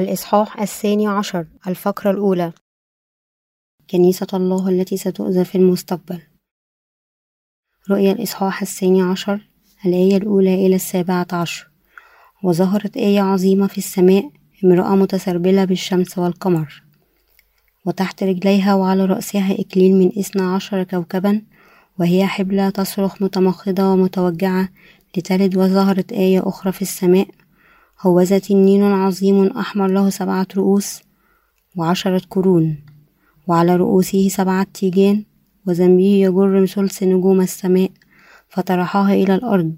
الإصحاح الثاني عشر الفقرة الأولى. كنيسة الله التي ستؤذى في المستقبل. رؤيا الإصحاح الثاني عشر الآية الأولى إلى السابعة عشر. وظهرت آية عظيمة في السماء امرأة متسربلة بالشمس والقمر. وتحت رجليها وعلى رأسها إكليل من إثنى عشر كوكبا وهي حبلى تصرخ متمخضة ومتوجعة لتلد وظهرت آية أخرى في السماء. هوذا تنين عظيم أحمر له سبعة رؤوس وعشرة قرون وعلى رؤوسه سبعة تيجان وذنبه يجر ثلث نجوم السماء فطرحها إلى الأرض.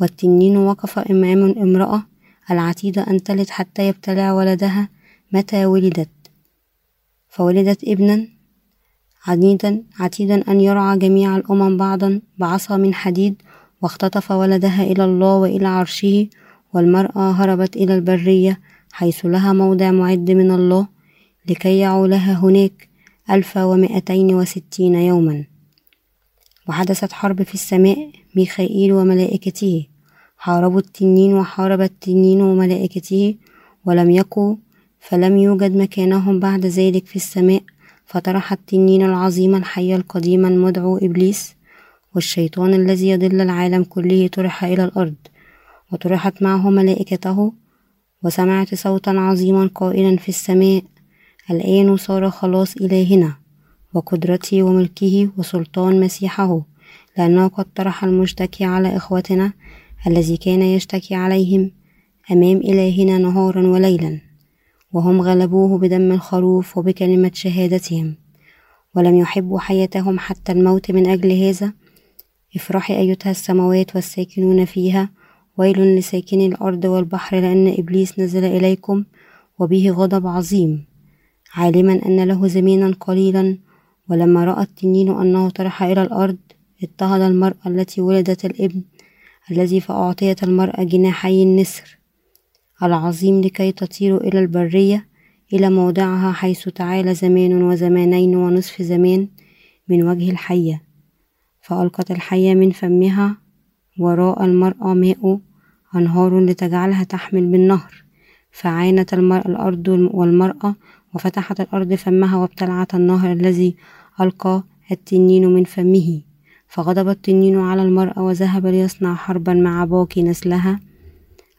والتنين وقف أمام امرأة العتيدة أن تلد حتى يبتلع ولدها متى ولدت. فولدت ابنا عنيدا عتيدا أن يرعى جميع الأمم بعضا بعصا من حديد واختطف ولدها إلى الله وإلى عرشه والمرأة هربت إلى البرية حيث لها موضع معد من الله لكي يعوا لها هناك ألف ومائتين وستين يوما. وحدثت حرب في السماء ميخائيل وملائكته. حاربوا التنين وحارب التنين وملائكته ولم يقوا فلم يوجد مكانهم بعد ذلك في السماء فطرح التنين العظيم الحي القديم المدعو إبليس والشيطان الذي يضل العالم كله طرح إلى الأرض. وطرحت معه ملائكته وسمعت صوتا عظيما قائلا في السماء الآن صار خلاص إلهنا وقدرته وملكه وسلطان مسيحه. لأنه قد طرح المشتكي على إخوتنا الذي كان يشتكي عليهم أمام إلهنا نهارا وليلا وهم غلبوه بدم الخروف وبكلمة شهادتهم. ولم يحبوا حياتهم حتى الموت من أجل هذا. افرحي أيتها السماوات والساكنون فيها. ويل لساكني الأرض والبحر لأن إبليس نزل إليكم وبه غضب عظيم عالما أن له زمانا قليلا ولما رأى التنين أنه طرح إلى الأرض اضطهد المرأة التي ولدت الإبن الذي فأعطيت المرأة جناحي النسر العظيم لكي تطير إلى البرية إلى موضعها حيث تعالى زمان وزمانين ونصف زمان من وجه الحية فألقت الحية من فمها وراء المرأة ماء أنهار لتجعلها تحمل بالنهر فعانت الأرض والمرأة وفتحت الأرض فمها وابتلعت النهر الذي ألقى التنين من فمه فغضب التنين على المرأة وذهب ليصنع حربا مع باقي نسلها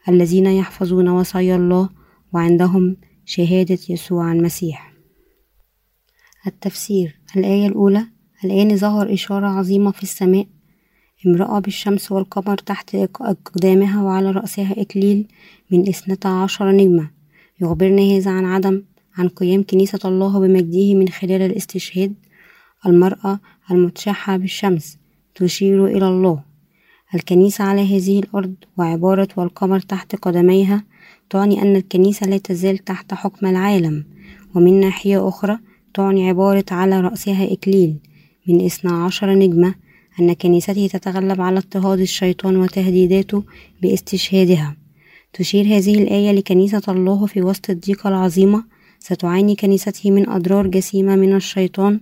الذين يحفظون وصايا الله وعندهم شهادة يسوع المسيح. التفسير الآية الأولى الآن ظهر إشارة عظيمة في السماء امرأة بالشمس والقمر تحت أقدامها وعلى رأسها إكليل من اثنتا عشر نجمة. يخبرنا هذا عن عدم عن قيام كنيسة الله بمجده من خلال الاستشهاد المرأة المتشحة بالشمس تشير إلى الله. الكنيسة على هذه الأرض وعبارة والقمر تحت قدميها تعني أن الكنيسة لا تزال تحت حكم العالم. ومن ناحية أخرى تعني عبارة على رأسها إكليل من اثنا عشر نجمة أن كنيسته تتغلب على اضطهاد الشيطان وتهديداته باستشهادها. تشير هذه الآية لكنيسة الله في وسط الضيقة العظيمة. ستعاني كنيسته من أضرار جسيمة من الشيطان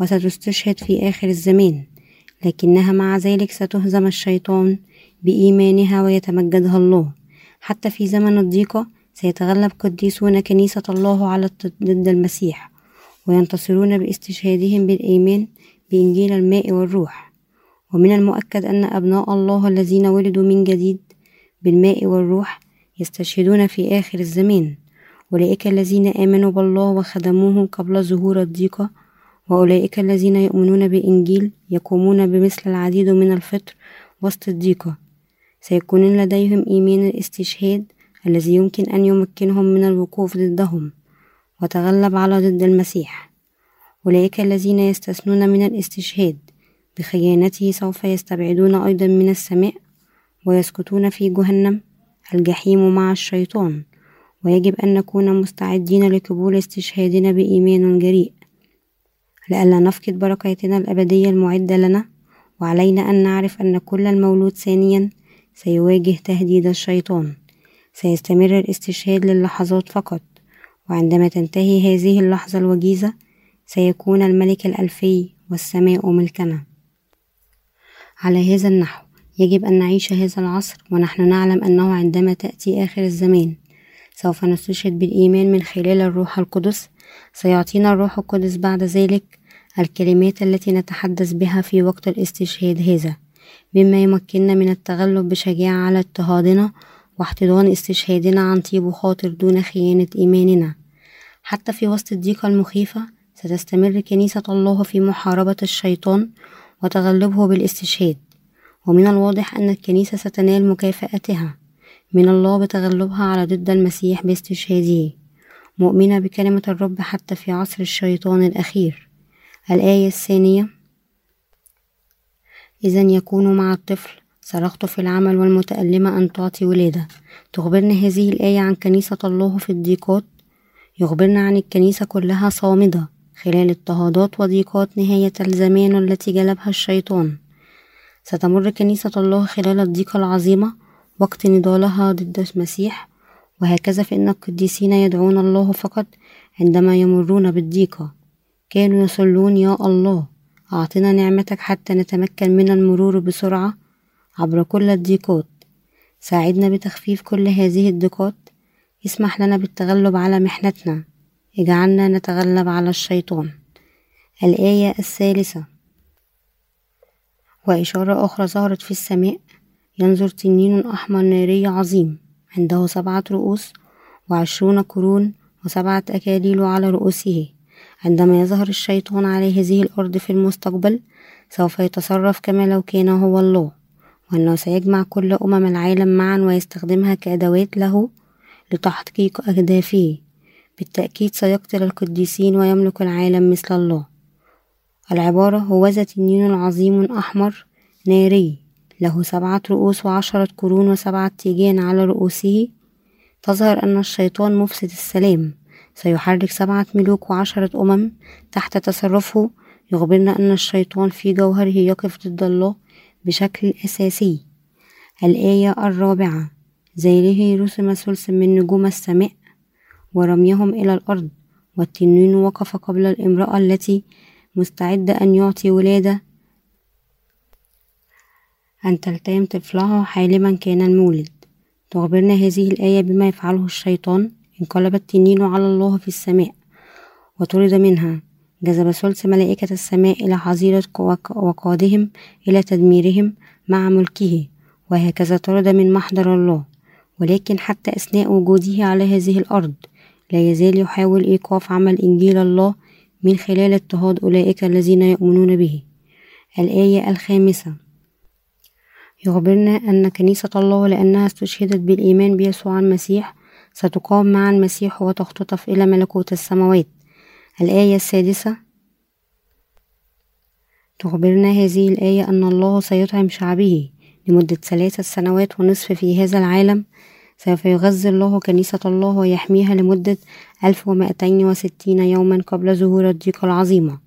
وستستشهد في آخر الزمان. لكنها مع ذلك ستهزم الشيطان بإيمانها ويتمجدها الله. حتى في زمن الضيقة سيتغلب قديسون كنيسة الله على ضد المسيح وينتصرون باستشهادهم بالإيمان بإنجيل الماء والروح. ومن المؤكد أن أبناء الله الذين ولدوا من جديد بالماء والروح يستشهدون في آخر الزمان. أولئك الذين آمنوا بالله وخدموه قبل ظهور الضيقة وأولئك الذين يؤمنون بإنجيل يقومون بمثل العديد من الفطر وسط الضيقة سيكون لديهم إيمان الاستشهاد الذي يمكن أن يمكنهم من الوقوف ضدهم وتغلب على ضد المسيح. أولئك الذين يستثنون من الاستشهاد بخيانته سوف يستبعدون أيضا من السماء ويسقطون في جهنم الجحيم مع الشيطان ويجب أن نكون مستعدين لقبول استشهادنا بإيمان جريء. لئلا نفقد بركاتنا الأبدية المعدة لنا وعلينا أن نعرف أن كل المولود ثانيا سيواجه تهديد الشيطان. سيستمر الاستشهاد للحظات فقط وعندما تنتهي هذه اللحظة الوجيزة سيكون الملك الألفي والسماء ملكنا. على هذا النحو. يجب أن نعيش هذا العصر ونحن نعلم أنه عندما تأتي آخر الزمان سوف نستشهد بالإيمان من خلال الروح القدس. سيعطينا الروح القدس بعد ذلك الكلمات التي نتحدث بها في وقت الاستشهاد هذا مما يمكننا من التغلب بشجاعة على اضطهادنا واحتضان استشهادنا عن طيب خاطر دون خيانة إيماننا. حتى في وسط الضيقة المخيفة ستستمر كنيسة الله في محاربة الشيطان وتغلبه بالاستشهاد. ومن الواضح أن الكنيسة ستنال مكافأتها. من الله بتغلبها على ضد المسيح باستشهاده. مؤمنة بكلمة الرب حتى في عصر الشيطان الأخير. الآية الثانية. إذا يكون مع الطفل. صرخت في العمل والمتألمة أن تعطي ولادة. تخبرنا هذه الآية عن كنيسة الله في الضيقات يخبرنا عن الكنيسة كلها صامدة. خلال اضطهادات وضيقات نهاية الزمان التي جلبها الشيطان. ستمر كنيسة الله خلال الضيقة العظيمة وقت نضالها ضد المسيح وهكذا فإن القديسين يدعون الله فقط عندما يمرون بالضيقة. كانوا يصلون يا الله أعطنا نعمتك حتى نتمكن من المرور بسرعة عبر كل الضيقات. ساعدنا بتخفيف كل هذه الضيقات. اسمح لنا بالتغلب على محنتنا. اجعلنا نتغلب على الشيطان. الآية الثالثة. وإشارة أخرى ظهرت في السماء. ينظر تنين أحمر ناري عظيم. عنده سبعة رؤوس وعشرون قرون وسبعة أكاليل على رؤوسه. عندما يظهر الشيطان على هذه الأرض في المستقبل سوف يتصرف كما لو كان هو الله. وأنه سيجمع كل أمم العالم معا ويستخدمها كأدوات له لتحقيق أهدافه. بالتأكيد سيقتل القديسين ويملك العالم مثل الله. العبارة هوذا تنين عظيم أحمر ناري. له سبعة رؤوس وعشرة قرون وسبعة تيجان على رؤوسه. تظهر أن الشيطان مفسد السلام. سيحرك سبعة ملوك وعشرة أمم تحت تصرفه. يخبرنا أن الشيطان في جوهره يقف ضد الله بشكل أساسي. الآية الرابعة زيره رسم ثلث من نجوم السماء. ورميهم إلى الأرض والتنين وقف قبل الامرأة التي مستعدة أن يعطي ولادة. أن تلتئم طفلها حالما كان المولد. تخبرنا هذه الآية بما يفعله الشيطان. انقلب التنين على الله في السماء وطرد منها. جذب ثلث ملائكة السماء إلى حظيرة وقادهم إلى تدميرهم مع ملكه وهكذا طرد من محضر الله. ولكن حتى أثناء وجوده على هذه الأرض لا يزال يحاول إيقاف عمل إنجيل الله من خلال اضطهاد أولئك الذين يؤمنون به. الآية الخامسة. يخبرنا أن كنيسة الله لأنها استشهدت بالإيمان بيسوع المسيح ستقام مع المسيح وتختطف إلى ملكوت السماوات. الآية السادسة. تخبرنا هذه الآية أن الله سيطعم شعبه لمدة ثلاثة سنوات ونصف في هذا العالم سوف يغذي الله كنيسة الله ويحميها لمدة ألف ومائتين وستين يوما قبل ظهور الضيقة العظيمة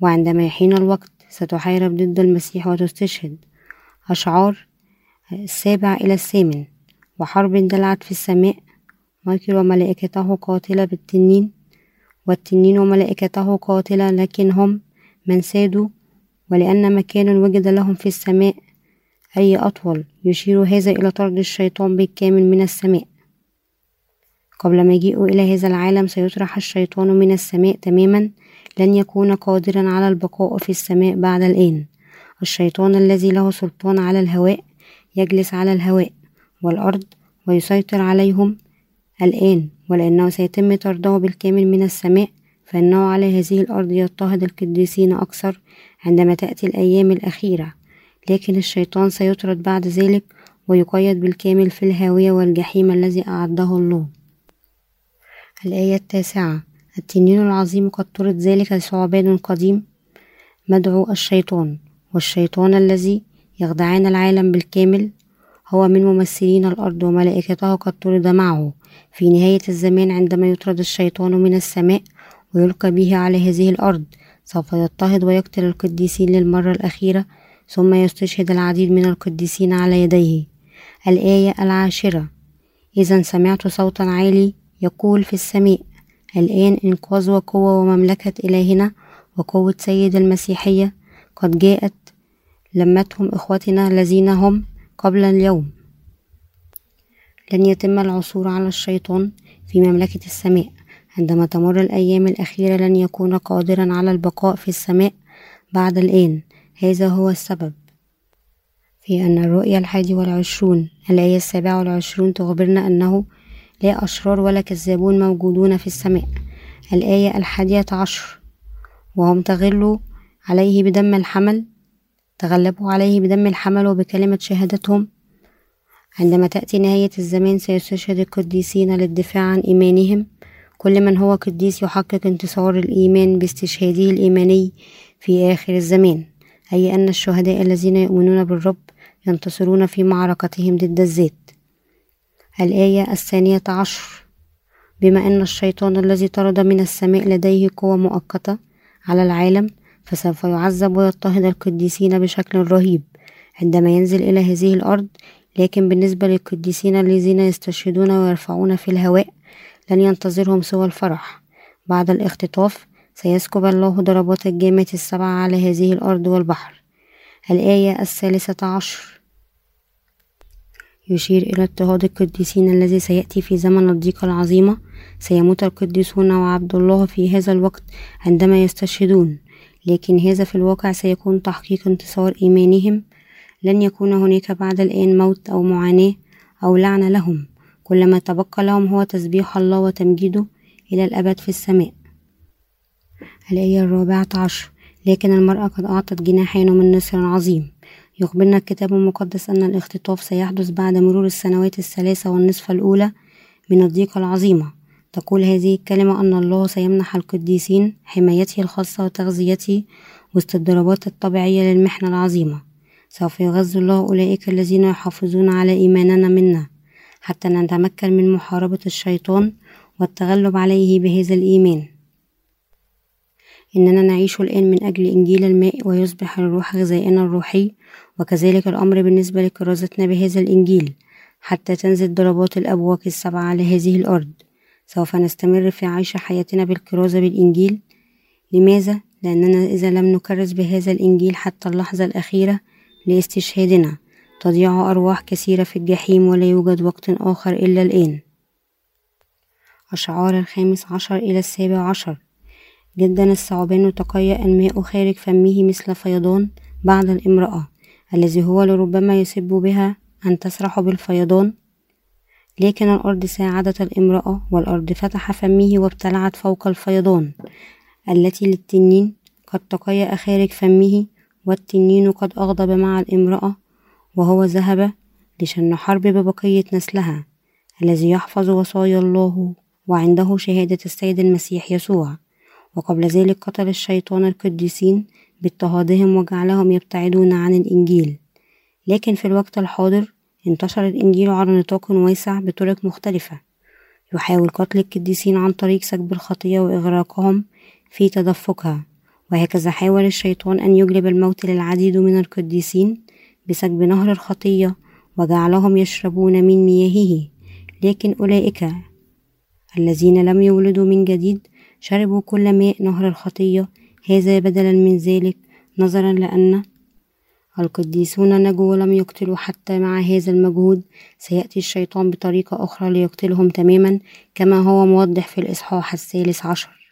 وعندما يحين الوقت ستحارب ضد المسيح وتستشهد. أشعار السابع إلى الثامن. وحرب اندلعت في السماء. مايكل وملائكته قاتلة بالتنين. والتنين وملائكته قاتلة لكن هم من سادوا. ولأن مكان وجد لهم في السماء أي أطول. يشير هذا إلى طرد الشيطان بالكامل من السماء. قبل مجيئه إلى هذا العالم سيطرح الشيطان من السماء تماما. لن يكون قادرا على البقاء في السماء بعد الآن. الشيطان الذي له سلطان على الهواء يجلس على الهواء والأرض ويسيطر عليهم الآن. ولأنه سيتم طرده بالكامل من السماء فإنه على هذه الأرض يضطهد القديسين أكثر عندما تأتي الأيام الأخيرة. لكن الشيطان سيطرد بعد ذلك ويقيد بالكامل في الهاوية والجحيم الذي أعده الله. الآية التاسعة التنين العظيم قد طرد ذلك لثعبان قديم. مدعو الشيطان والشيطان الذي يخدعان العالم بالكامل. هو من ممثلين الأرض وملائكته قد طرد معه. في نهاية الزمان عندما يطرد الشيطان من السماء ويلقى به على هذه الأرض سوف يضطهد ويقتل القديسين للمرة الأخيرة. ثم يستشهد العديد من القديسين على يديه. الآية العاشرة. إذا سمعت صوتا عالي يقول في السماء الآن إنقاذ وقوة ومملكة إلهنا وقوة سيد المسيحية. قد جاءت لمتهم إخوتنا الذين هم قبل اليوم. لن يتم العثور على الشيطان في مملكة السماء. عندما تمر الأيام الأخيرة لن يكون قادرا على البقاء في السماء بعد الآن. هذا هو السبب. في أن الرؤيا الحادي والعشرون الآية السابعة والعشرون تخبرنا أنه لا أشرار ولا كذابون موجودون في السماء. الآية الحادية عشر وهم تغلوا عليه بدم الحمل تغلبوا عليه بدم الحمل وبكلمة شهادتهم. عندما تأتي نهاية الزمان سيستشهد القديسين للدفاع عن إيمانهم. كل من هو قديس يحقق انتصار الإيمان باستشهاده الإيماني في آخر الزمان. أي أن الشهداء الذين يؤمنون بالرب ينتصرون في معركتهم ضد الذات الآية الثانية عشر. بما أن الشيطان الذي طرد من السماء لديه قوة مؤقتة على العالم فسوف يعذب ويضطهد القديسين بشكل رهيب عندما ينزل إلى هذه الأرض. لكن بالنسبة للقديسين الذين يستشهدون ويرفعون في الهواء لن ينتظرهم سوى الفرح. بعد الاختطاف سيسكب الله ضربات الجامة السبعة على هذه الأرض والبحر. الآية الثالثة عشر. يشير إلى اضطهاد القديسين الذي سيأتي في زمن الضيقة العظيمة. سيموت القديسون وعبد الله في هذا الوقت عندما يستشهدون. لكن هذا في الواقع سيكون تحقيق انتصار إيمانهم. لن يكون هناك بعد الآن موت أو معاناة أو لعنة لهم. كل ما تبقى لهم هو تسبيح الله وتمجيده إلى الأبد في السماء. الآية الرابعة عشر. لكن المرأة قد أعطت جناحين من نسر عظيم يخبرنا الكتاب المقدس أن الاختطاف سيحدث بعد مرور السنوات الثلاثة والنصف الأولى من الضيقة العظيمة. تقول هذه الكلمة أن الله سيمنح القديسين حمايته الخاصة وتغذيته وسط الضربات الطبيعية للمحنة العظيمة. سوف يغذي الله أولئك الذين يحافظون على إيماننا منا. حتى نتمكن من محاربة الشيطان والتغلب عليه بهذا الإيمان. إننا نعيش الآن من أجل إنجيل الماء ويصبح الروح غذائنا الروحي وكذلك الأمر بالنسبة لكرازتنا بهذا الإنجيل حتى تنزل ضربات الأبواق السبعة على هذه الأرض. سوف نستمر في عيش حياتنا بالكرازة بالإنجيل. لماذا؟ لأننا إذا لم نكرز بهذا الإنجيل حتى اللحظة الأخيرة لاستشهادنا تضيع أرواح كثيرة في الجحيم ولا يوجد وقت آخر إلا الآن. أشعار الخامس عشر إلى السابع عشر. جدا الثعبان تقيأ الماء خارج فمه مثل فيضان بعد الامرأة الذي هو لربما يسب بها أن تسرح بالفيضان. لكن الأرض ساعدت الامرأة والأرض فتح فمه وابتلعت فوق الفيضان التي للتنين قد تقيأ خارج فمه والتنين قد أغضب مع الامرأة وهو ذهب لشن حرب ببقية نسلها الذي يحفظ وصايا الله وعنده شهادة السيد المسيح يسوع. وقبل ذلك قتل الشيطان القديسين باضطهادهم وجعلهم يبتعدون عن الإنجيل. لكن في الوقت الحاضر انتشر الإنجيل على نطاق واسع بطرق مختلفة. يحاول قتل القديسين عن طريق سكب الخطية وإغراقهم في تدفقها. وهكذا حاول الشيطان أن يجلب الموت للعديد من القديسين بسكب نهر الخطية وجعلهم يشربون من مياهه. لكن أولئك الذين لم يولدوا من جديد شربوا كل ماء نهر الخطية. هذا بدلا من ذلك نظرا لأن القديسون نجوا ولم يقتلوا حتى مع هذا المجهود. سيأتي الشيطان بطريقة أخرى ليقتلهم تماما كما هو موضح في الإصحاح الثالث عشر.